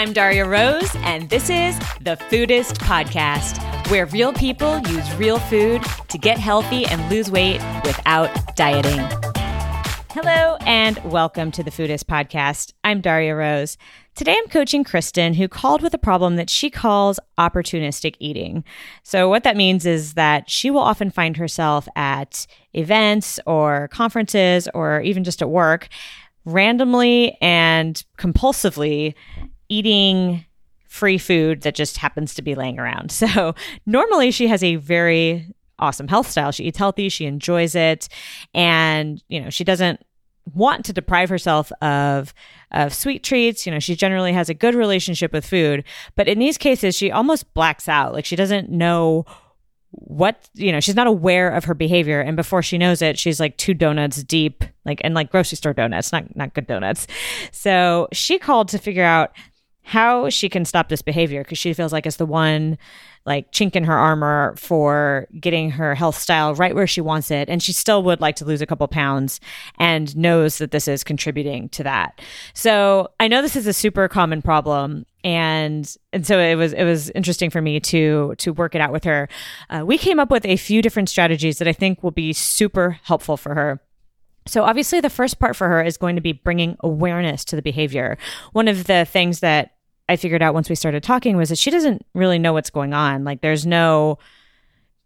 I'm Darya Rose, and this is the Foodist Podcast, where real people use real food to get healthy and lose weight without dieting. Hello, and welcome to the Foodist Podcast. I'm Darya Rose. Today I'm coaching Kristen, who called with a problem that she calls opportunistic eating. So, what that means is that she will often find herself at events or conferences or even just at work randomly and compulsively eating free food that just happens to be laying around. So normally she has a very awesome health style. She eats healthy, she enjoys it, and you know, she doesn't want to deprive herself of of sweet treats. You know, she generally has a good relationship with food, but in these cases she almost blacks out. Like she doesn't know what you know she's not aware of her behavior and before she knows it she's like two donuts deep like and like grocery store donuts not not good donuts so she called to figure out how she can stop this behavior because she feels like it's the one like chink in her armor for getting her health style right where she wants it and she still would like to lose a couple pounds and knows that this is contributing to that. So i know this is a super common problem and and so it was it was interesting for me to to work it out with her. Uh, we came up with a few different strategies that i think will be super helpful for her. So, obviously, the first part for her is going to be bringing awareness to the behavior. One of the things that I figured out once we started talking was that she doesn't really know what's going on. Like there's no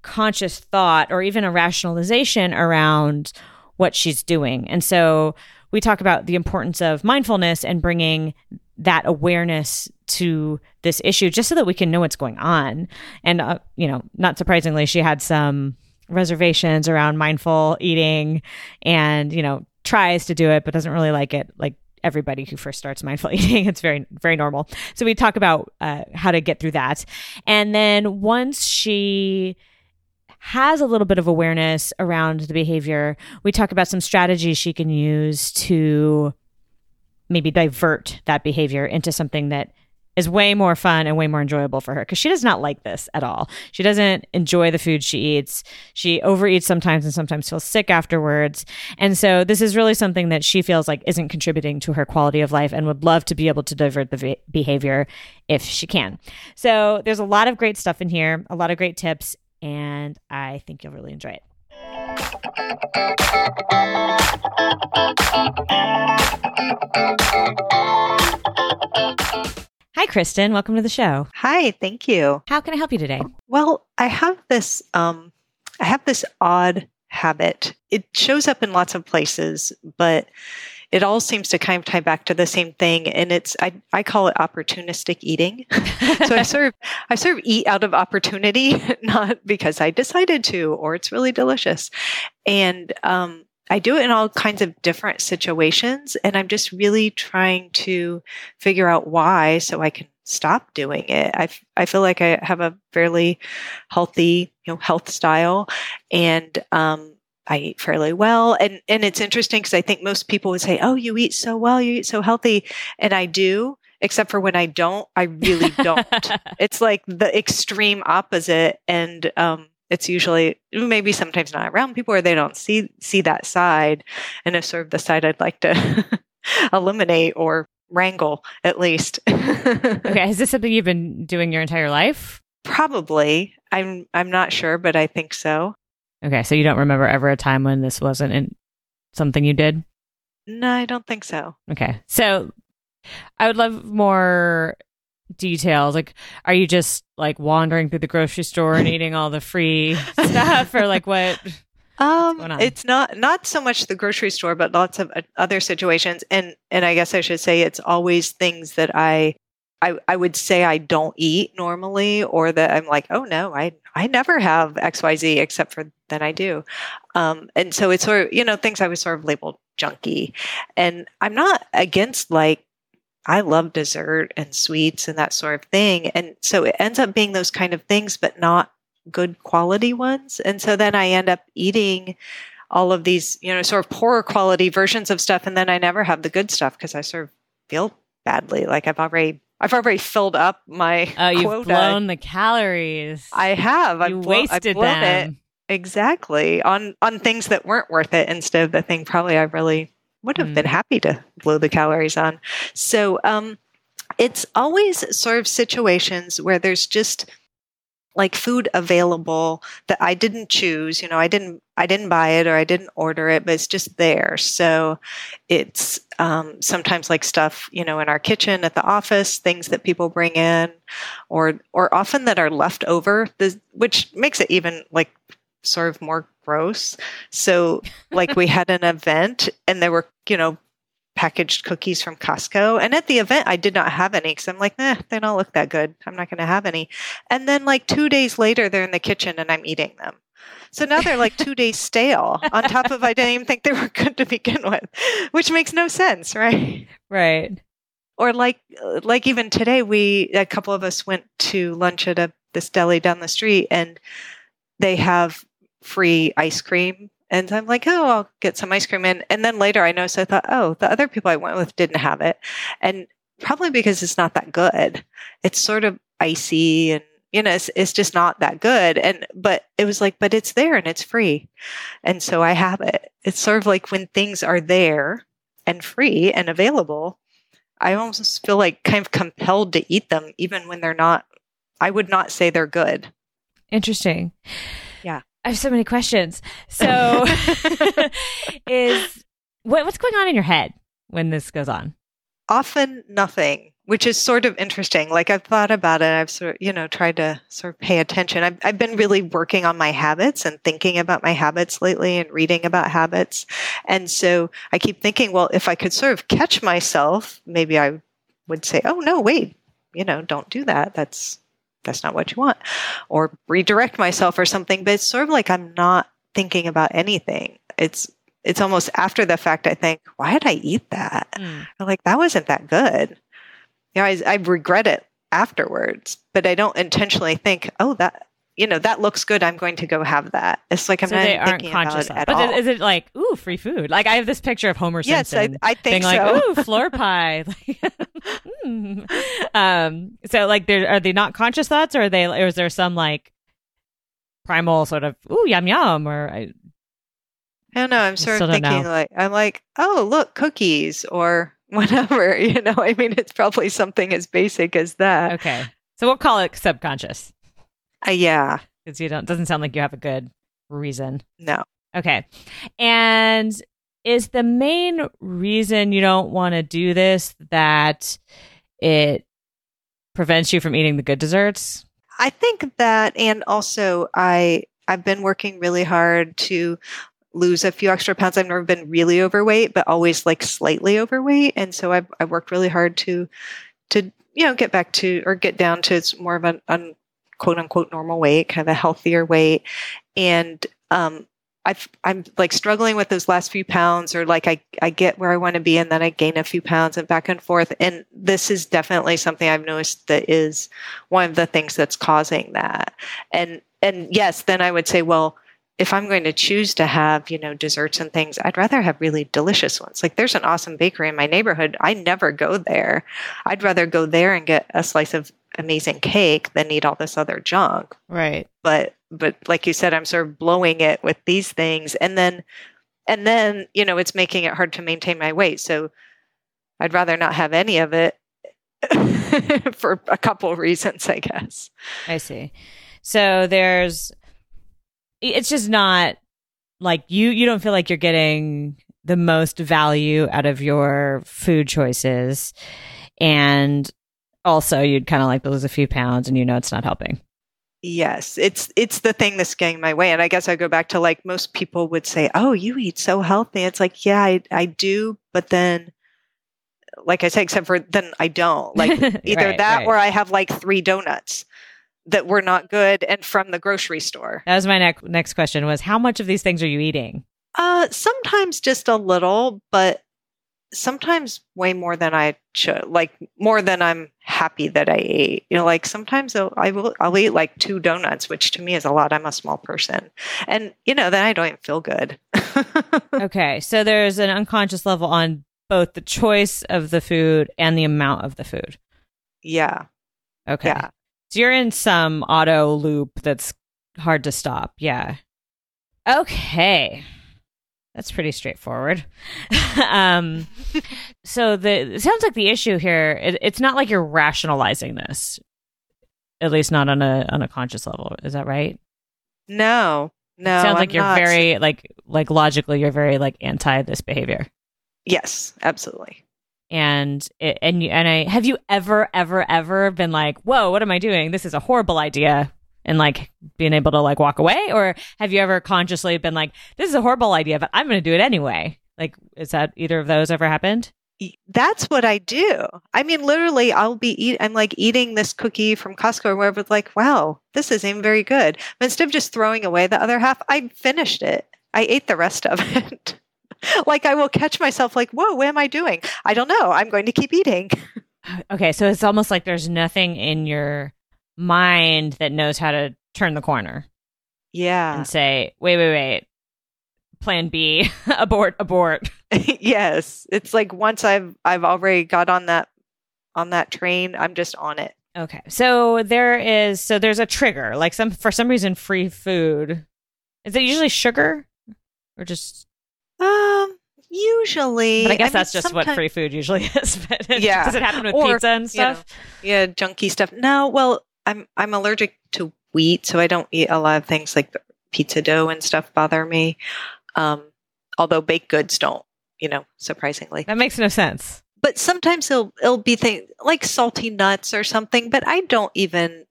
conscious thought or even a rationalization around what she's doing. And so we talk about the importance of mindfulness and bringing that awareness to this issue just so that we can know what's going on. And, uh, you know, not surprisingly, she had some reservations around mindful eating and, you know, tries to do it, but doesn't really like it. Like everybody who first starts mindful eating. It's very, very normal. So we talk about uh, how to get through that. And then once she has a little bit of awareness around the behavior, we talk about some strategies she can use to maybe divert that behavior into something that is way more fun and way more enjoyable for her because she does not like this at all. She doesn't enjoy the food she eats. She overeats sometimes and sometimes feels sick afterwards. And so this is really something that she feels like isn't contributing to her quality of life and would love to be able to divert the behavior if she can. So there's a lot of great stuff in here, a lot of great tips, and I think you'll really enjoy it. Hi, Kristen. Welcome to the show. Hi, thank you. How can I help you today? Well, I have this um I have this odd habit. It shows up in lots of places, but it all seems to kind of tie back to the same thing and it's I, I call it opportunistic eating so i sort of i sort of eat out of opportunity not because i decided to or it's really delicious and um, I do it in all kinds of different situations, and I'm just really trying to figure out why so I can stop doing it. I, I feel like I have a fairly healthy, you know, health style, and um, I eat fairly well. And and it's interesting because I think most people would say, "Oh, you eat so well, you eat so healthy," and I do. Except for when I don't, I really don't. it's like the extreme opposite, and um, it's usually maybe sometimes not around people or they don't see see that side and it's sort of the side I'd like to eliminate or wrangle at least. okay, is this something you've been doing your entire life? Probably. I'm I'm not sure, but I think so. Okay, so you don't remember ever a time when this wasn't in something you did? No, I don't think so. Okay. So I would love more details? Like, are you just like wandering through the grocery store and eating all the free stuff, or like what? Um, it's not not so much the grocery store, but lots of uh, other situations, and and I guess I should say it's always things that I. I, I would say I don't eat normally, or that I'm like, oh no, I I never have X Y Z except for then I do, um, and so it's sort of you know things I was sort of labeled junky, and I'm not against like I love dessert and sweets and that sort of thing. And so it ends up being those kind of things, but not good quality ones. And so then I end up eating all of these, you know, sort of poorer quality versions of stuff. And then I never have the good stuff because I sort of feel badly. Like I've already I've already filled up my. Oh, you've quota. blown the calories. I have. You I've wasted I've them. It exactly on on things that weren't worth it instead of the thing probably I really would have mm. been happy to blow the calories on. So, um, it's always sort of situations where there's just like food available that I didn't choose. You know, I didn't I didn't buy it or I didn't order it, but it's just there. So it's um, sometimes like stuff you know in our kitchen at the office, things that people bring in, or or often that are left over, which makes it even like sort of more gross. So like we had an event and there were you know packaged cookies from Costco. And at the event, I did not have any because I'm like, nah, they don't look that good. I'm not going to have any. And then, like, two days later, they're in the kitchen and I'm eating them. So now they're like two days stale on top of I didn't even think they were good to begin with, which makes no sense, right? Right. Or like, like even today, we, a couple of us went to lunch at a, this deli down the street and they have free ice cream and I'm like, oh, I'll get some ice cream in. And then later I noticed, I thought, oh, the other people I went with didn't have it. And probably because it's not that good. It's sort of icy and, you know, it's, it's just not that good. And, but it was like, but it's there and it's free. And so I have it. It's sort of like when things are there and free and available, I almost feel like kind of compelled to eat them, even when they're not, I would not say they're good. Interesting. Yeah. I have so many questions. So, is what, what's going on in your head when this goes on? Often nothing, which is sort of interesting. Like I've thought about it. I've sort of, you know, tried to sort of pay attention. I've, I've been really working on my habits and thinking about my habits lately and reading about habits. And so I keep thinking, well, if I could sort of catch myself, maybe I would say, oh, no, wait, you know, don't do that. That's that's not what you want. Or redirect myself or something but it's sort of like i'm not thinking about anything. It's it's almost after the fact i think why did i eat that? Mm. i'm like that wasn't that good. You know I, I regret it afterwards but i don't intentionally think oh that you know that looks good i'm going to go have that it's like i'm so not they aren't conscious of. but all. is it like ooh free food like i have this picture of homer yes, simpson I, I think being so. like ooh floor pie mm. um so like there are they not conscious thoughts or are they or is there some like primal sort of ooh yum yum or I, I don't know. I'm sort of thinking like I'm like, oh look, cookies or whatever. You know, I mean, it's probably something as basic as that. Okay, so we'll call it subconscious. Uh, yeah, because you don't doesn't sound like you have a good reason. No. Okay, and is the main reason you don't want to do this that it prevents you from eating the good desserts? I think that, and also I I've been working really hard to lose a few extra pounds. I've never been really overweight, but always like slightly overweight, and so I've I worked really hard to to you know get back to or get down to more of an, an quote unquote normal weight, kind of a healthier weight. And um, i am like struggling with those last few pounds, or like I, I get where I want to be and then I gain a few pounds and back and forth. And this is definitely something I've noticed that is one of the things that's causing that. And, and yes, then I would say, well, if I'm going to choose to have, you know, desserts and things, I'd rather have really delicious ones. Like there's an awesome bakery in my neighborhood. I never go there. I'd rather go there and get a slice of amazing cake than eat all this other junk. Right. But but like you said, I'm sort of blowing it with these things and then and then, you know, it's making it hard to maintain my weight. So I'd rather not have any of it for a couple of reasons, I guess. I see. So there's it's just not like you you don't feel like you're getting the most value out of your food choices and also you'd kind of like to lose a few pounds and you know it's not helping. Yes it's it's the thing that's getting my way and i guess i go back to like most people would say oh you eat so healthy. It's like yeah i, I do but then like i say, except for then i don't. Like either right, that right. or i have like three donuts that were not good and from the grocery store. That was my ne- next question was how much of these things are you eating? Uh sometimes just a little but sometimes way more than I should, like more than I'm happy that I ate. You know, like sometimes I'll, I will, I'll eat like two donuts, which to me is a lot. I'm a small person. And, you know, then I don't even feel good. okay. So there's an unconscious level on both the choice of the food and the amount of the food. Yeah. Okay. Yeah. So you're in some auto loop that's hard to stop. Yeah. Okay. That's pretty straightforward. um, so the it sounds like the issue here. It, it's not like you're rationalizing this, at least not on a on a conscious level. Is that right? No, no. It sounds like I'm you're not. very like like logically you're very like anti this behavior. Yes, absolutely. And it, and you, and I have you ever ever ever been like, whoa, what am I doing? This is a horrible idea, and like being able to like walk away, or have you ever consciously been like, this is a horrible idea, but I'm going to do it anyway? Like, is that either of those ever happened? That's what I do. I mean, literally, I'll be eat. I'm like eating this cookie from Costco or wherever. Like, wow, this isn't very good. But instead of just throwing away the other half, I finished it. I ate the rest of it. like I will catch myself like, whoa, what am I doing? I don't know. I'm going to keep eating. Okay, so it's almost like there's nothing in your mind that knows how to turn the corner Yeah. and say, wait, wait, wait. Plan B, abort, abort. yes. It's like once I've I've already got on that on that train, I'm just on it. Okay. So there is so there's a trigger. Like some for some reason free food. Is it usually sugar? Or just Um usually but I guess mean, that's just what free food usually is. But Yeah. does it happen with Or, pizza and you know, stuff? Yeah, junky stuff. No, well, I'm I'm allergic to wheat, so I don't eat a lot of things like pizza dough and stuff bother me. Um, although baked goods don't, you know, surprisingly. that makes no sense. But sometimes it'll it'll be things like salty nuts or something. But I don't even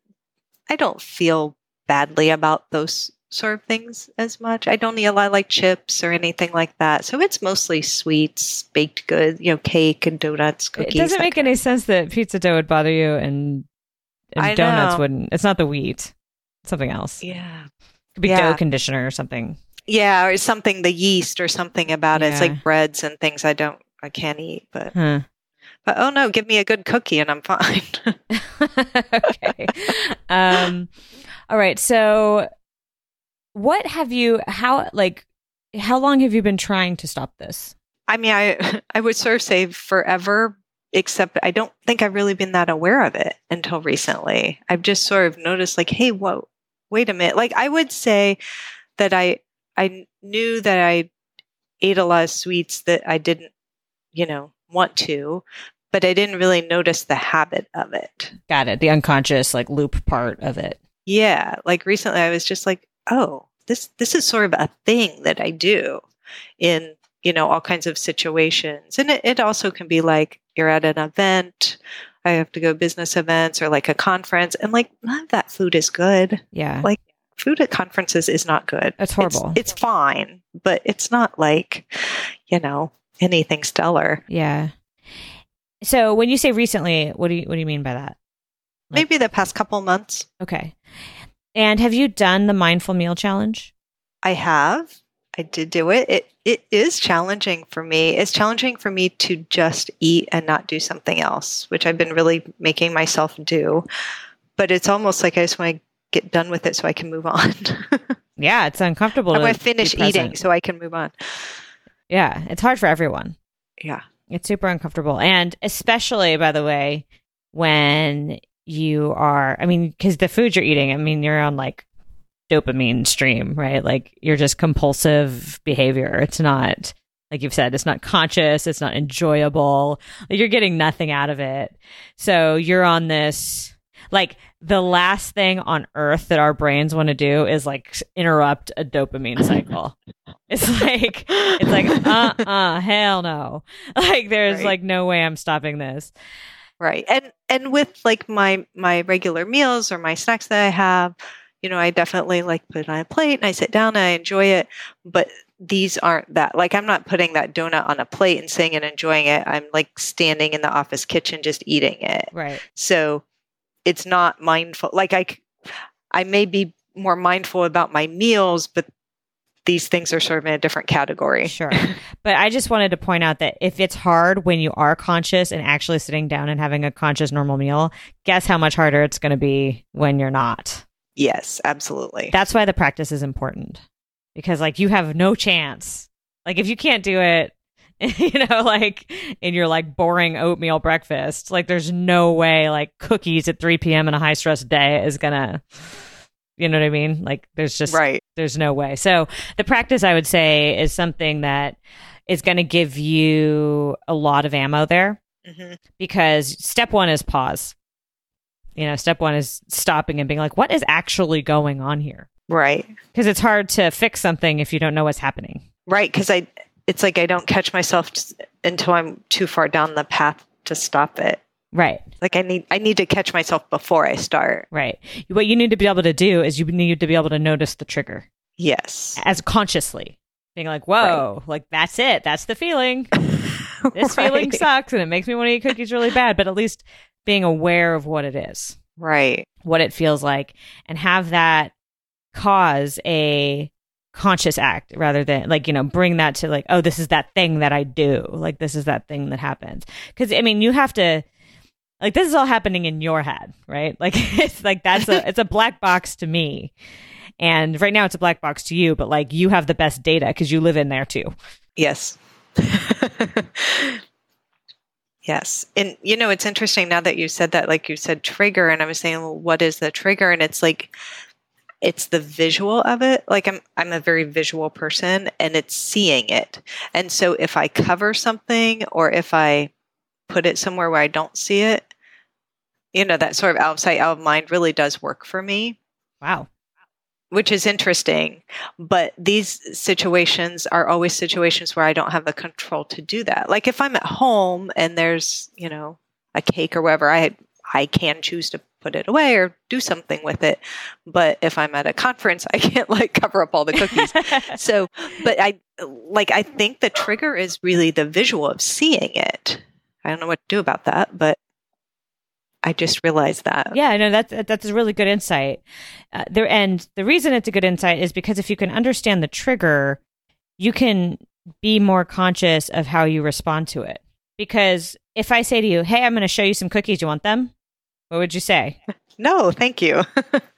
I don't feel badly about those sort of things as much. I don't eat a lot like chips or anything like that. So it's mostly sweets, baked goods, you know, cake and donuts, cookies. it doesn't make any sense that pizza dough would bother you and, and I donuts know. wouldn't. It's not the wheat. It's something else. Yeah. Could be Yeah. dough conditioner or something. Yeah, or something the yeast or something about it. It's like breads and things I don't I can't eat, but Huh. but oh no, give me a good cookie and I'm fine. okay. Um, all right. So, what have you? How like? How long have you been trying to stop this? I mean, I I would sort of say forever, except I don't think I've really been that aware of it until recently. I've just sort of noticed, like, hey, whoa, wait a minute. Like, I would say that I I knew that I ate a lot of sweets that I didn't, you know, want to, but I didn't really notice the habit of it. Got it. The unconscious like loop part of it. Yeah, like recently I was just like, oh, this this is sort of a thing that I do in, you know, all kinds of situations. And it, it also can be like you're at an event, I have to go business events or like a conference and like none of that food is good. Yeah. Like food at conferences is not good. That's horrible. It's, it's fine, but it's not like, you know, anything stellar. yeah. So when you say recently, what do you what do you mean by that? Like- Maybe the past couple months Okay. And have you done the mindful meal challenge? I have. I did do it. It it is challenging for me. It's challenging for me to just eat and not do something else, which I've been really making myself do. But it's almost like I just want to get done with it so I can move on. Yeah, it's uncomfortable. I want to to finish eating so I can move on. Yeah, it's hard for everyone. Yeah. It's super uncomfortable. And especially, by the way, when you are, I mean, because the food you're eating, I mean, you're on like dopamine stream, right? Like you're just compulsive behavior. It's not, like you've said, it's not conscious, it's not enjoyable. Like you're getting nothing out of it. So you're on this, like, the last thing on earth that our brains want to do is like interrupt a dopamine cycle. it's like, it's like, uh uh, hell no. Like, there's Right. like no way I'm stopping this. Right. And and with like my my regular meals or my snacks that I have, you know, I definitely like put it on a plate and I sit down and I enjoy it. But these aren't that. Like I'm not putting that donut on a plate and sitting and enjoying it. I'm like standing in the office kitchen just eating it. Right. So it's not mindful. Like I I may be more mindful about my meals, but these things are sort of in a different category. Sure. but I just wanted to point out that if it's hard when you are conscious and actually sitting down and having a conscious normal meal, guess how much harder it's going to be when you're not. Yes, absolutely. That's why the practice is important because like you have no chance. Like if you can't do it, you know, like in your like boring oatmeal breakfast, like there's no way like cookies at 3 p.m. in a high stress day is gonna, You know what I mean? Like there's just right. there's no way. So the practice I would say is something that is to give you a lot of ammo there hmm because step one is pause. You know, step one is stopping and being like, what is actually going on here? Right. Because it's hard to fix something if you don't know what's happening. Right. Because I, it's like I don't catch myself t- until I'm too far down the path to stop it. Right, Like I need, I need to catch myself before I start. right. What you need to be able to do is you need to be able to notice the trigger Yes. as consciously. Being like, whoa, like that's it. That's the feeling. This feeling sucks and it makes me want to eat cookies really bad. But at least being aware of what it is. Right. what it feels like and have that cause a conscious act rather than like you know bring that to like oh this is that thing that i do like this is that thing that happens because i mean you have to like this is all happening in your head right like it's like that's a it's a black box to me and right now it's a black box to you but like you have the best data because you live in there too Yes. yes. And you know, it's interesting now that you said that, like you said trigger, and I was saying, well, what is the trigger? And it's like it's the visual of it. Like I'm I'm a very visual person and it's seeing it. And so if I cover something or if I put it somewhere where I don't see it, you know, that sort of out of sight, out of mind really does work for me wow which is interesting. But these situations are always situations where I don't have the control to do that. Like if I'm at home and there's, you know, a cake or whatever, I I can choose to put it away or do something with it. But if I'm at a conference, I can't like cover up all the cookies. so, but I like I think the trigger is really the visual of seeing it. I don't know what to do about that, but I just realized that. Yeah, no, that's that's a really good insight. Uh, there, and the reason it's a good insight is because if you can understand the trigger, you can be more conscious of how you respond to it. Because if I say to you, "Hey, I'm going to show you some cookies. You want them?" What would you say? No, thank you.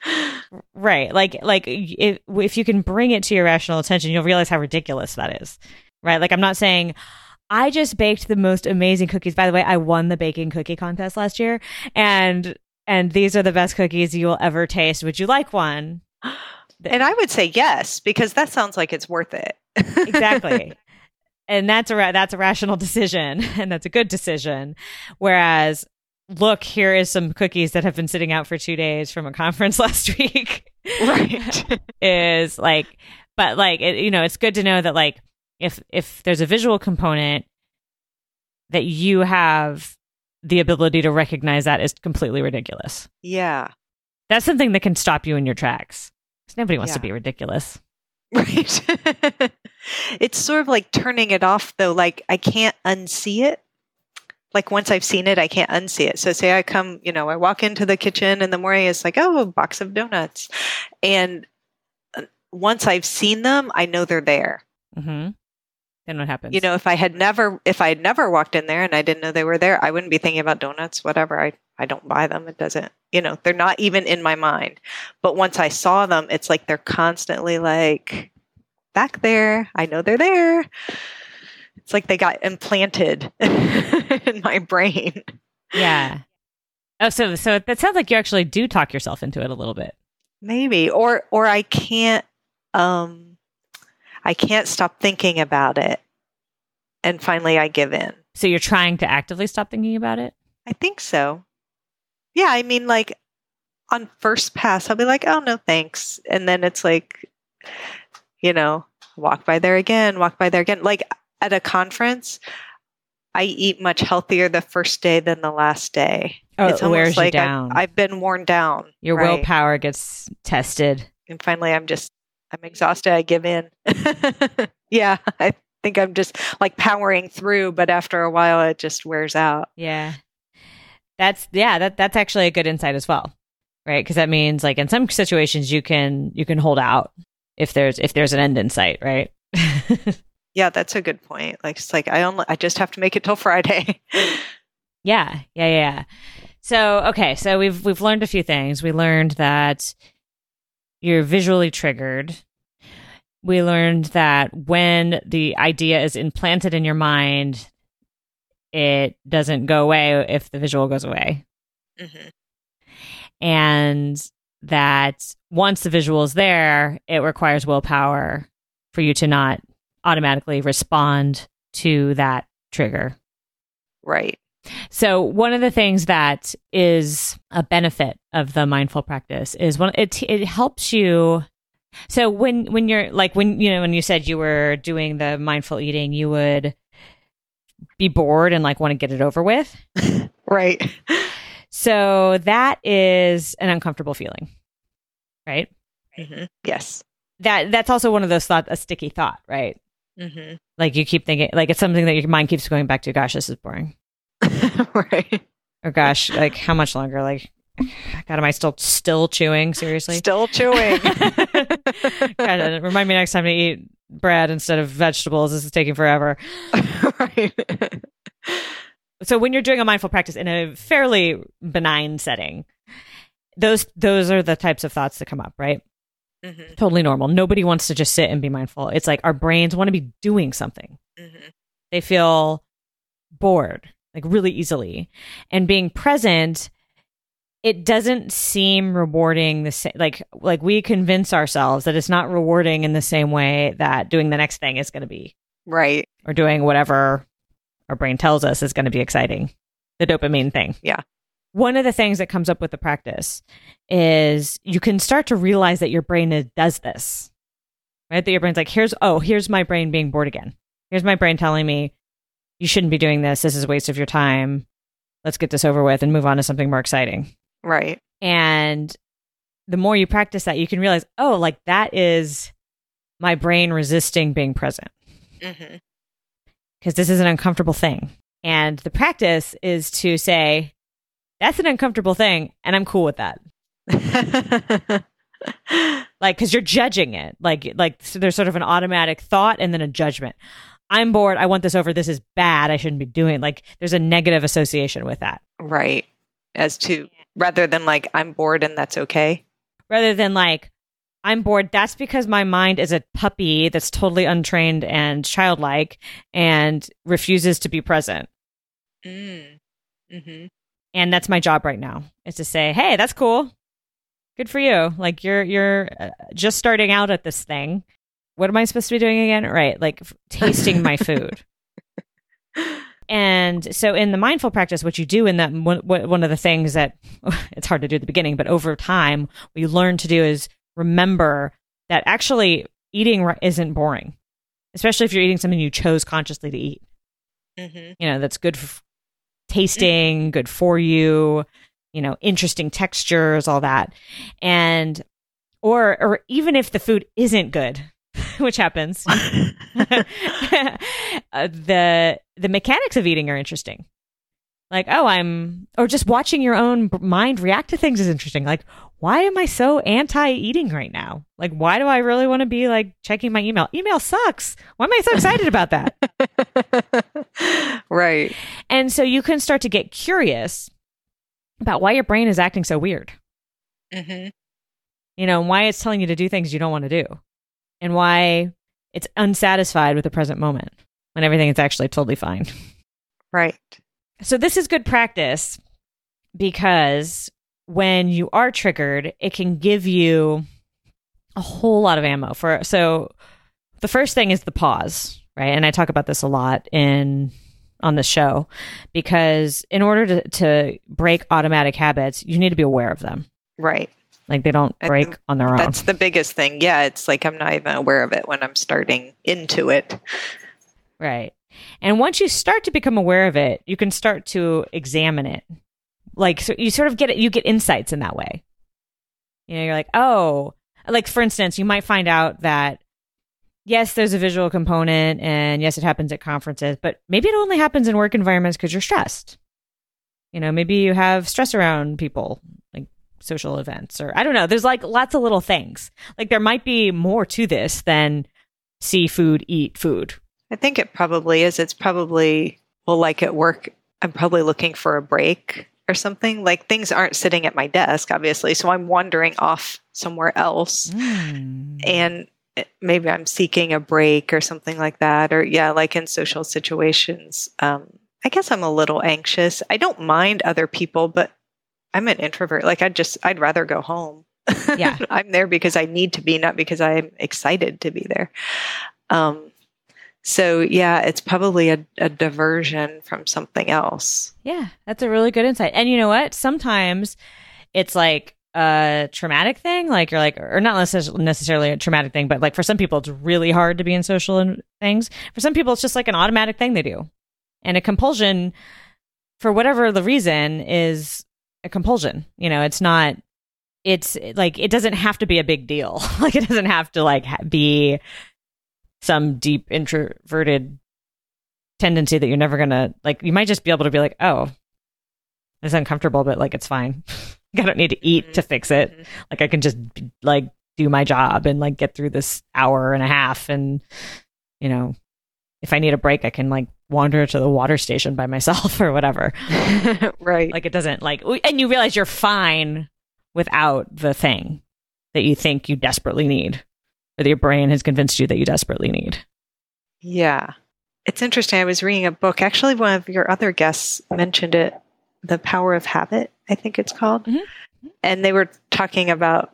right, like like if if you can bring it to your rational attention, you'll realize how ridiculous that is. Right, like I'm not saying. I just baked the most amazing cookies. By the way, I won the baking cookie contest last year, and and these are the best cookies you will ever taste. Would you like one? And I would say yes because that sounds like it's worth it. exactly and that's a ra- that's a rational decision and that's a good decision whereas look here is some cookies that have been sitting out for 2 days from a conference last week right. is like but like it, you know it's good to know that like if if there's a visual component that you have the ability to recognize that is completely ridiculous yeah. that's something that can stop you in your tracks. Cuz nobody wants to be ridiculous Right. it's sort of like turning it off though. Like I can't unsee it. Like once I've seen it, I can't unsee it. So say I come, you know, I walk into the kitchen in the morning, it's like, oh, a box of donuts. And uh, once I've seen them, I know they're there. hmm then what happens You know, if I had never if I had never walked in there and I didn't know they were there, I wouldn't be thinking about donuts, whatever. I I don't buy them. It doesn't, you know, they're not even in my mind. But once I saw them, it's like they're constantly like back there. I know they're there. It's like they got implanted in my brain. Yeah. Oh, so so that sounds like you actually do talk yourself into it a little bit. Maybe. Or or I can't um I can't stop thinking about it. And finally I give in. So you're trying to actively stop thinking about it. I think so. Yeah, I mean, like on first pass, I'll be like, oh, no, thanks. And then it's like, you know, walk by there again, walk by there again. Like at a conference, I eat much healthier the first day than the last day. Oh, it's it wears like you I've- down. I've, been worn down. Your right? willpower gets tested. And finally, I'm just, I'm exhausted. I give in. yeah, I think I'm just like powering through, but after a while, it just wears out. Yeah. That's yeah, that that's actually a good insight as well. Right? Because that means like in some situations you can you can hold out if there's if there's an end in sight, right? Yeah, that's a good point. Like it's like I only I just have to make it till Friday. Yeah, yeah, yeah. So okay, so we've we've learned a few things. We learned that you're visually triggered. We learned that when the idea is implanted in your mind, it doesn't go away if the visual goes away. hmm And that once the visual is there, it requires willpower for you to not automatically respond to that trigger. Right. So one of the things that is a benefit of the mindful practice is when it it helps you so when when you're like when you know when you said you were doing the mindful eating you would be bored and like want to get it over with. right. So that is an uncomfortable feeling. Right? Mm-hmm. Yes. That that's also one of those thought a sticky thought, right? Mm-hmm. Like you keep thinking like it's something that your mind keeps going back to, gosh, this is boring. right. Or gosh, like how much longer? Like God, am I still still chewing? Seriously, still chewing. God, remind me next time to eat bread instead of vegetables. This is taking forever. right. so when you're doing a mindful practice in a fairly benign setting, those those are the types of thoughts that come up, right? Mm-hmm. Totally normal. Nobody wants to just sit and be mindful. It's like our brains want to be doing something. Mm-hmm. They feel bored like really easily, and being present it doesn't seem rewarding the same like like we convince ourselves that it's not rewarding in the same way that doing the next thing is going to be. Right. Or doing whatever our brain tells us is going to be exciting. The dopamine thing. Yeah. One of the things that comes up with the practice is you can start to realize that your brain does this. Right? That your brain's like here's oh here's my brain being bored again. Here's my brain telling me you shouldn't be doing this. This is a waste of your time. Let's get this over with and move on to something more exciting Right. And the more you practice that, you can realize, oh, like that is my brain resisting being present. Because mm-hmm. this is an uncomfortable thing. And the practice is to say, that's an uncomfortable thing, and I'm cool with that. like, because you're judging it. Like, like so there's sort of an automatic thought and then a judgment. I'm bored. I want this over. This is bad. I shouldn't be doing. Like, there's a negative association with that. Right. As to rather than like I'm bored and that's okay. Rather than like I'm bored. That's because my mind is a puppy that's totally untrained and childlike and refuses to be present. Mm. Mm-hmm. And that's my job right now is to say, "Hey, that's cool. Good for you. Like you're you're uh, just starting out at this thing. What am I supposed to be doing again? Right, like f- tasting my food." And so in the mindful practice, what you do in that, one of the things that it's hard to do at the beginning, but over time, what you learn to do is remember that actually eating isn't boring, especially if you're eating something you chose consciously to eat. Mm-hmm. You know, that's good for tasting, mm-hmm. good for you, you know, interesting textures, all that. And, or, or even if the food isn't good, which happens. uh, the the mechanics of eating are interesting. Like, oh, I'm, or just watching your own mind react to things is interesting. Like, why am I so anti eating right now? Like, why do I really want to be like checking my email? Email sucks. Why am I so excited about that? right. And so you can start to get curious about why your brain is acting so weird. Mm-hmm. You know, and why it's telling you to do things you don't want to do and why it's unsatisfied with the present moment when everything is actually totally fine. Right. So this is good practice because when you are triggered, it can give you a whole lot of ammo for so the first thing is the pause, right? And I talk about this a lot in on the show because in order to, to break automatic habits, you need to be aware of them. Right. Like they don't break on their own. That's the biggest thing. Yeah, it's like I'm not even aware of it when I'm starting into it. Right. And once you start to become aware of it, you can start to examine it. Like so you sort of get it you get insights in that way. You know, you're like, "Oh, like for instance, you might find out that yes, there's a visual component and yes, it happens at conferences, but maybe it only happens in work environments because you're stressed. You know, maybe you have stress around people social events or I don't know. There's like lots of little things. Like there might be more to this than see food, eat food. I think it probably is. It's probably well like at work I'm probably looking for a break or something. Like things aren't sitting at my desk obviously, so I'm wandering off somewhere else. Mm. And maybe I'm seeking a break or something like that or yeah, like in social situations um I guess I'm a little anxious. I don't mind other people, but I'm an introvert. Like I'd just I'd rather go home. Yeah. I'm there because I need to be, not because I'm excited to be there. Um, so yeah, it's probably a, a diversion from something else. Yeah, that's a really good insight. And you know what? Sometimes it's like a traumatic thing, like you're like, or not necess- necessarily a traumatic thing, but like for some people, it's really hard to be in social in- things. For some people, it's just like an automatic thing they do. And a compulsion, for whatever the reason, is a compulsion. You know, it's not, it's like, it doesn't have to be a big deal. like, it doesn't have to like ha- be some deep introverted tendency that you're never gonna like you might just be able to be like oh it's uncomfortable but like it's fine i don't need to eat to fix it Mhm. like i can just like do my job and like get through this hour and a half and you know if i need a break i can like wander to the water station by myself or whatever right. like it doesn't like and you realize you're fine without the thing that you think you desperately need or that your brain has convinced you that you desperately need Yeah. It's interesting. I was reading a book. Actually, one of your other guests mentioned it The Power of Habit, I think it's called. Mhm. And they were talking about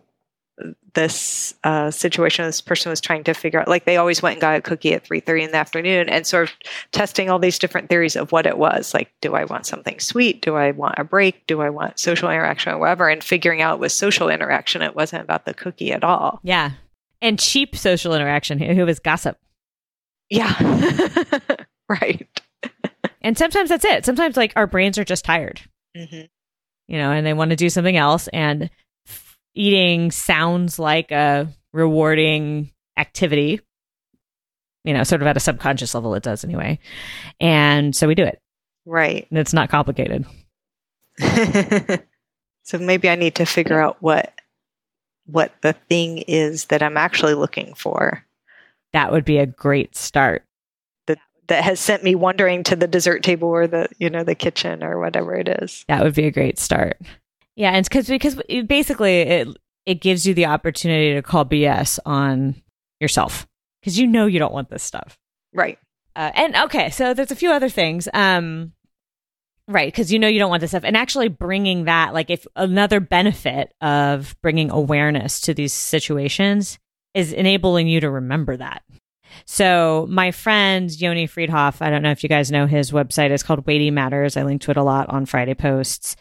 this uh, situation this person was trying to figure out like they always went and got a cookie at 3.30 in the afternoon and sort of testing all these different theories of what it was like do i want something sweet? Do i want a break? Do i want social interaction or whatever? And figuring out with social interaction it wasn't about the cookie at all. Yeah. And cheap social interaction who was gossip. yeah. Right. And sometimes that's it. Sometimes like our brains are just tired, hmm you know, and they want to do something else and eating sounds like a rewarding activity. You know, sort of at a subconscious level it does anyway. And so we do it. right And it's not complicated. so maybe I need to figure out what what the thing is that I'm actually looking for That would be a great start. that that has sent me wandering to the dessert table or the you know the kitchen or whatever it is. That would be a great start. Yeah, and because because it, basically it it gives you the opportunity to call BS on yourself because you know you don't want this stuff. Right. Uh, and okay, so there's a few other things. Um, right, because you know you don't want this stuff, and actually bringing that, like, if another benefit of bringing awareness to these situations is enabling you to remember that. So my friend Yoni Freedhoff, I don't know if you guys know his website is called Weighty Matters. I link to it a lot on Friday posts.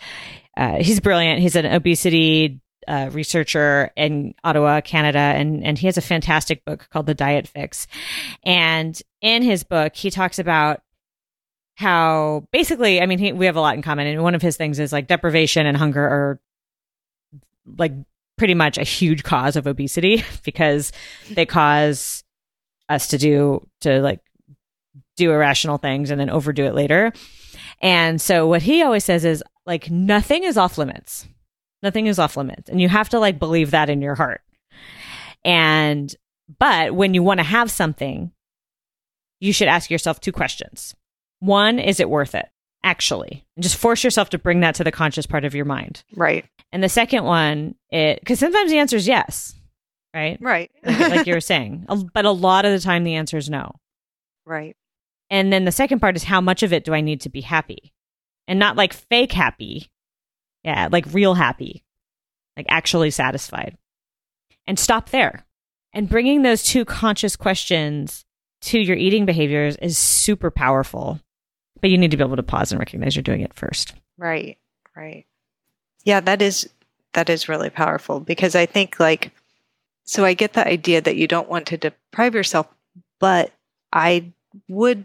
Uh, he's brilliant. He's an obesity uh, researcher in Ottawa, Canada, and and he has a fantastic book called The Diet Fix. And in his book, he talks about how basically, I mean, he, we have a lot in common. And one of his things is like deprivation and hunger are like pretty much a huge cause of obesity because they cause us to do to like do irrational things and then overdo it later. And so what he always says is like nothing is off limits. Nothing is off limits. And you have to like believe that in your heart. And but when you want to have something, you should ask yourself two questions. One, is it worth it? Actually, and just force yourself to bring that to the conscious part of your mind. Right. And the second one, it because sometimes the answer is yes, right? Right. Like, like you were saying, but a lot of the time the answer is no. right. And then the second part is how much of it do I need to be happy? And not like fake happy. Yeah, like real happy. Like actually satisfied. And stop there. And bringing those two conscious questions to your eating behaviors is super powerful. But you need to be able to pause and recognize you're doing it first. Right. Right. Yeah, that is that is really powerful because I think like so I get the idea that you don't want to deprive yourself, but I would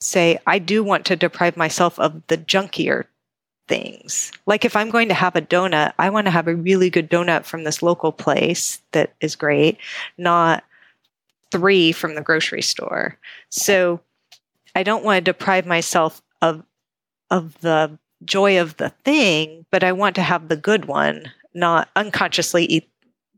say I do want to deprive myself of the junkier things. Like if I'm going to have a donut, I want to have a really good donut from this local place that is great, not three from the grocery store. So I don't want to deprive myself of of the joy of the thing, but I want to have the good one, not unconsciously eat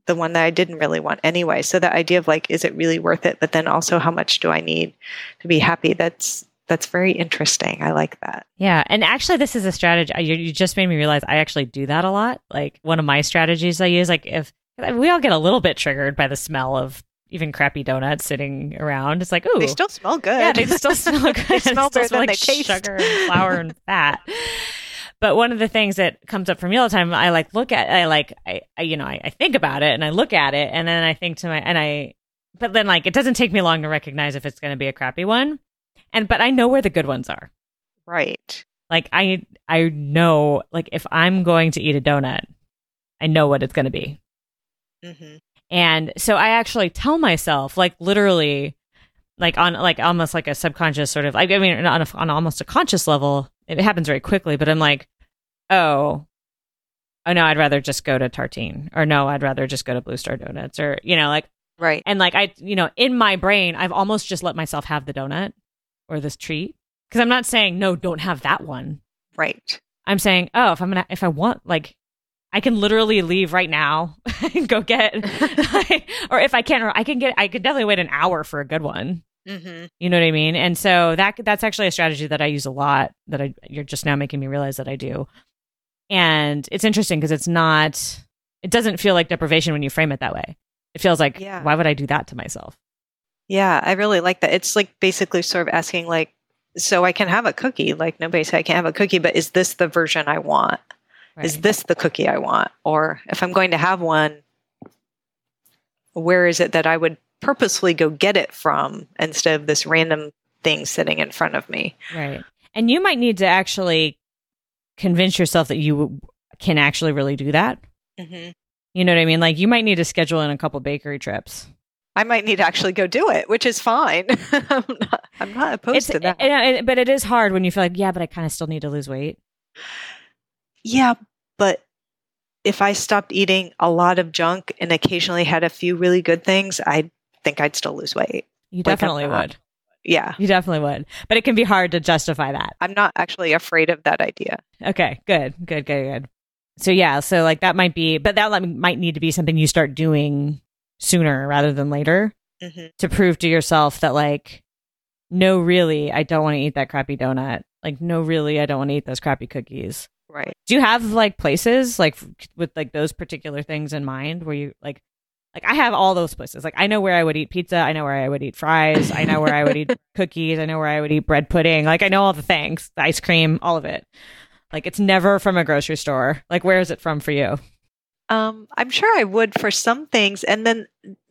the one that I didn't really want anyway. So the idea of like, is it really worth it? But then also, how much do I need to be happy? That's that's very interesting. I like that. Yeah, and actually, this is a strategy. Uh, you, you just made me realize I actually do that a lot. Like one of my strategies I use, like if we all get a little bit triggered by the smell of even crappy donuts sitting around, it's like, ooh, They still smell good. yeah, they still smell good. They smell better than like they taste. sugar and flour and fat. But one of the things that comes up for me all the time, I like look at, I like, I, I you know, I, I think about it and I look at it and then I think to my, and I, but then like it doesn't take me long to recognize if it's going to be a crappy one. And, but I know where the good ones are. Right. Like I, I know, like if I'm going to eat a donut, I know what it's going to be. hmm And so I actually tell myself, like literally, like on like almost like a subconscious sort of, I mean, on, a, on almost a conscious level, it happens very quickly. But I'm like, oh, oh no, I'd rather just go to Tartine, or no, I'd rather just go to Blue Star Donuts, or you know, like, Right. and like I, you know, in my brain, I've almost just let myself have the donut or this treat because I'm not saying no, don't have that one. Right. I'm saying, oh, if I'm gonna, if I want, like, I can literally leave right now and go get, or if I can't, or I can get, I could definitely wait an hour for a good one. hmm You know what I mean? And so that that's actually a strategy that I use a lot. That I you're just now making me realize that I do. And it's interesting because it's not, it doesn't feel like deprivation when you frame it that way. It feels like, Yeah. why would I do that to myself? Yeah, I really like that. It's like basically sort of asking, like, so I can have a cookie. Like nobody said I can't have a cookie, but is this the version I want? Is this the cookie I want? Or if I'm going to have one, where is it that I would purposely go get it from instead of this random thing sitting in front of me? Right. And you might need to actually convince yourself that you can actually really do that. Mm-hmm. You know what I mean? Like you might need to schedule in a couple bakery trips. I might need to actually go do it, which is fine. I'm, not, I'm not opposed It's, to that. it- it- but it is hard when you feel like, yeah, but I kind of still need to lose weight. Yeah, but if I stopped eating a lot of junk and occasionally had a few really good things, I think I'd still lose weight. You Like, definitely would. Yeah, You definitely would. But it can be hard to justify that. I'm not actually afraid of that idea. Okay, good, good, good, good. So yeah, so like that might be, but that might need to be something you start doing sooner rather than later hmm to prove to yourself that like, no, really, I don't want to eat that crappy donut. Like, no, really, I don't want to eat those crappy cookies. Right. Do you have like places like with like those particular things in mind where you like, like I have all those places. Like I know where I would eat pizza. I know where I would eat fries. I know where I would eat cookies. I know where I would eat bread pudding. Like I know all the things, the ice cream, all of it. Like it's never from a grocery store. Like where is it from for you? Um, I'm sure I would for some things, and then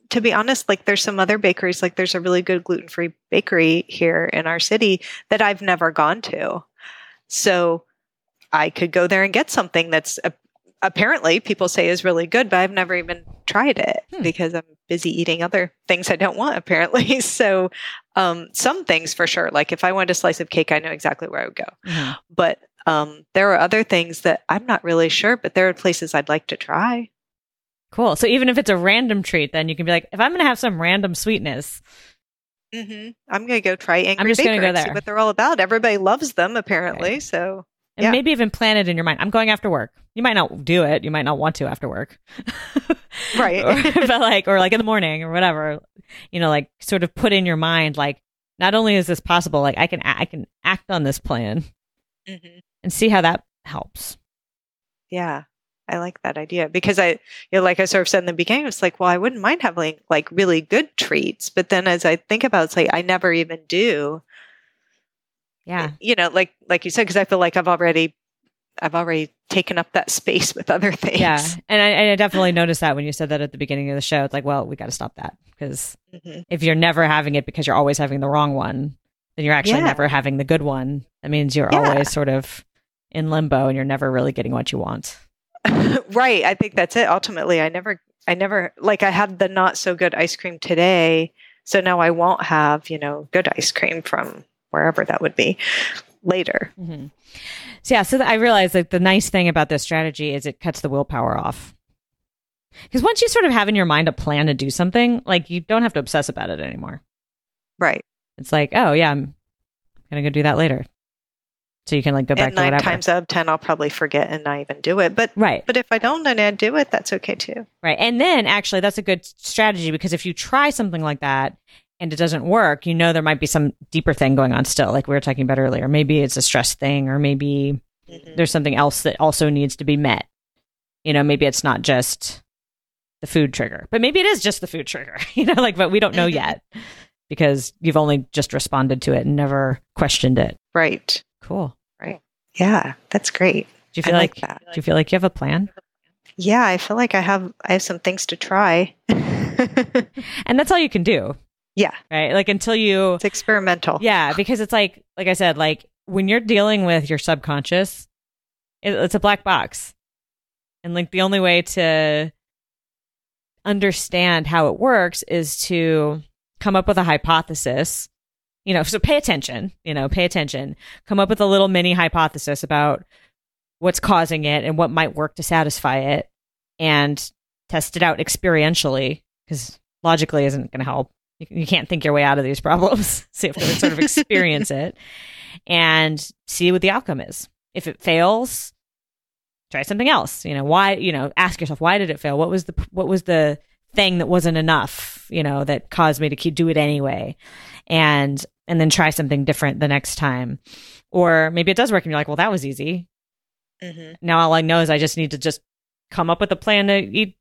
to be honest, like there's some other bakeries. Like there's a really good gluten free bakery here in our city that I've never gone to, so I could go there and get something that's a apparently people say is really good, but I've never even tried it Hmm. because I'm busy eating other things I don't want apparently. So um, some things for sure, like if I wanted a slice of cake, I know exactly where I would go. But um, there are other things that I'm not really sure, but there are places I'd like to try. Cool. So even if it's a random treat, then you can be like, if I'm going to have some random sweetness, mm-hmm. I'm going to go try Angry just Baker go and see what they're all about. Everybody loves them apparently. Right. So and Yeah. maybe even plan it in your mind. I'm going after work. You might not do it. You might not want to after work. Right. Or- but like, or like in the morning or whatever, you know, like sort of put in your mind, like, not only is this possible, like I can, I can act on this plan Mhm. And see how that helps. yeah, I like that idea because I, you know, like I sort of said in the beginning, it's like, well, I wouldn't mind having like really good treats, but then as I think about it, it's like I never even do. Yeah. You know, like like you said, because I feel like I've already, I've already taken up that space with other things. Yeah. And I, and I definitely noticed that when you said that at the beginning of the show. It's like, well, we got to stop that because Mhm. if you're never having it because you're always having the wrong one, then you're actually Yeah. never having the good one. That means you're Yeah. always sort of in limbo and you're never really getting what you want. right. I think that's it. Ultimately, I never, I never like I had the not so good ice cream today, so now I won't have you know good ice cream from wherever that would be later. hmm So yeah, so I realized that the nice thing about this strategy is it cuts the willpower off. Because once you sort of have in your mind a plan to do something, like you don't have to obsess about it anymore. Right. It's like, oh yeah, I'm gonna go do that later. So you can like go back and nine times out of ten, I'll probably forget and not even do it. But right, but if I don't and I do it, that's okay too. right. And then actually, that's a good strategy because if you try something like that and it doesn't work, you know there might be some deeper thing going on still, like we were talking about earlier. Maybe it's a stress thing, or maybe Mhm. there's something else that also needs to be met. You know, maybe it's not just the food trigger, but maybe it is just the food trigger, you know, like, but we don't know Mhm. yet because you've only just responded to it and never questioned it. Right. Cool. Right. Yeah, that's great. Do you feel I like, like that. do you feel like you have a plan? Yeah, I feel like I have I have some things to try. And that's all you can do, yeah, right? Like until you it's experimental. Yeah, because it's like like I said, like when you're dealing with your subconscious, it, it's a black box. And like the only way to understand how it works is to come up with a hypothesis. You know, so pay attention, you know, pay attention. Come up with a little mini hypothesis about what's causing it and what might work to satisfy it and test it out experientially because logically isn't going to help. You, you can't think your way out of these problems. so you have to sort of experience it and see what the outcome is. If it fails, try something else. You know, why, you know, ask yourself, why did it fail? What was the, what was the thing that wasn't enough, you know, that caused me to keep do it anyway? And, and then try something different the next time. Or maybe it does work and you're like, well, that was easy. hmm Now all I know is I just need to just come up with a plan to eat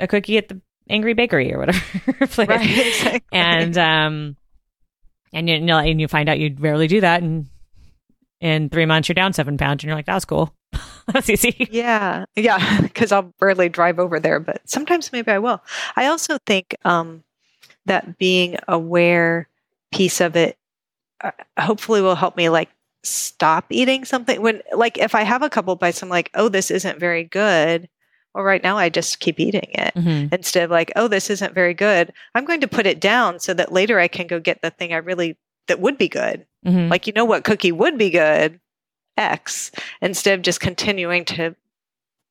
a cookie at the Angry Bakery or whatever. place. Right, exactly. And um, and you, you know, and you find out you rarely do that, and in three months you're down seven pounds, and you're like, that was cool. That's easy. Yeah, yeah, because I'll rarely drive over there, but sometimes maybe I will. I also think um, that being aware piece of it uh, hopefully will help me like stop eating something when like if I have a couple bites, I'm like, oh, this isn't very good. Well, right now I just keep eating it Mm-hmm. instead of like, oh, this isn't very good. I'm going to put it down so that later I can go get the thing I really that would be good. Mm-hmm. Like, you know what cookie would be good? X. Instead of just continuing to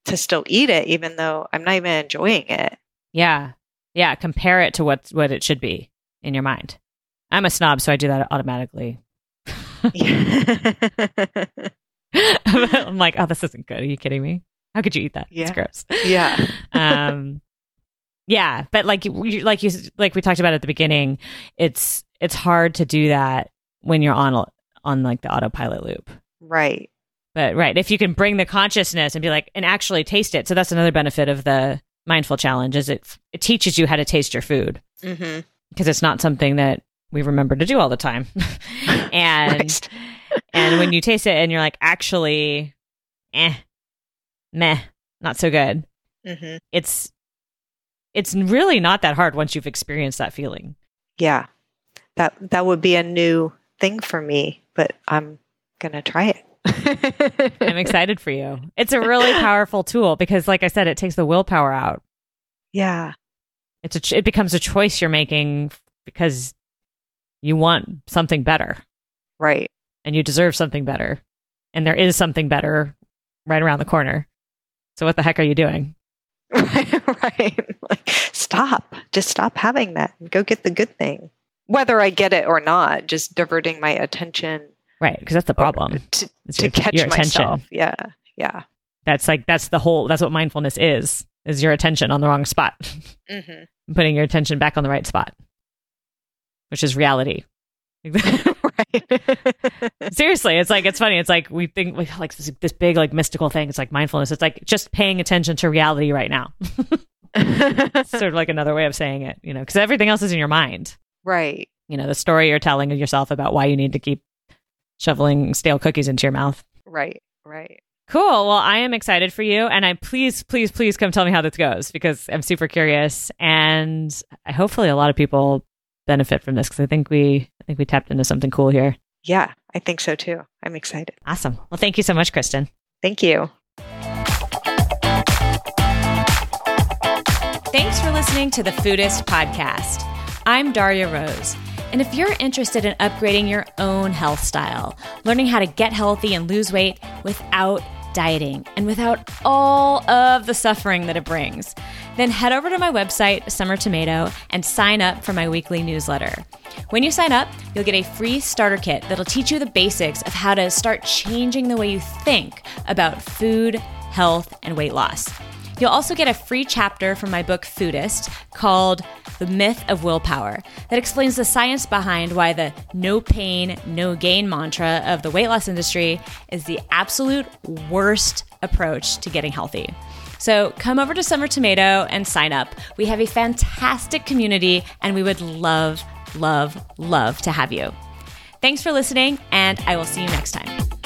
to still eat it, even though I'm not even enjoying it. yeah, yeah. Compare it to what what it should be in your mind. I'm a snob, so I do that automatically. I'm like, oh, this isn't good. Are you kidding me? How could you eat that? It's Yeah. gross. yeah. um yeah but like you like you like we talked about at the beginning it's it's hard to do that when you're on on like the autopilot loop Right. but right if you can bring the consciousness and be like and actually taste it so that's another benefit of the mindful challenge is it it teaches you how to taste your food hmm because it's not something that we remember to do all the time and Right. and when you taste it and you're like actually eh meh not so good hmm it's it's really not that hard once you've experienced that feeling. Yeah. That that would be a new thing for me, but I'm gonna try it. I'm excited for you. It's a really powerful tool because like I said it takes the willpower out. Yeah. It's a ch- it becomes a choice you're making because you want something better Right. and you deserve something better. And there is something better right around the corner. So what the heck are you doing? Right. right. Like, stop. Just stop having that and go get the good thing. Whether I get it or not, just diverting my attention Right, because that's the problem. to, to your, catch your attention. myself. Yeah. Yeah. That's like that's the whole that's what mindfulness is. Is your attention on the wrong spot. Mm-hmm. putting your attention back on the right spot, which is reality. right. Seriously, it's like it's funny. It's like we think we like this, this big like mystical thing. It's like mindfulness. It's like just paying attention to reality right now. It's sort of like another way of saying it, you know, because everything else is in your mind. right. You know, the story you're telling yourself about why you need to keep shoveling stale cookies into your mouth. Right. Right. Cool. Well, I am excited for you, and I please, please, please come tell me how this goes because I'm super curious, and hopefully a lot of people benefit from this because I think we, I think we tapped into something cool here. Yeah, I think so too. I'm excited. Awesome. Well, thank you so much, Kristen. Thank you. Thanks for listening to the Foodist Podcast. I'm Darya Rose. And if you're interested in upgrading your own health style, learning how to get healthy and lose weight without dieting and without all of the suffering that it brings, then head over to my website, Summer Tomato, and sign up for my weekly newsletter. When you sign up, you'll get a free starter kit that'll teach you the basics of how to start changing the way you think about food, health, and weight loss. You'll also get a free chapter from my book Foodist called The Myth of Willpower that explains the science behind why the no pain, no gain mantra of the weight loss industry is the absolute worst approach to getting healthy. So come over to Summer Tomato and sign up. We have a fantastic community and we would love, love, love to have you. Thanks for listening, and I will see you next time.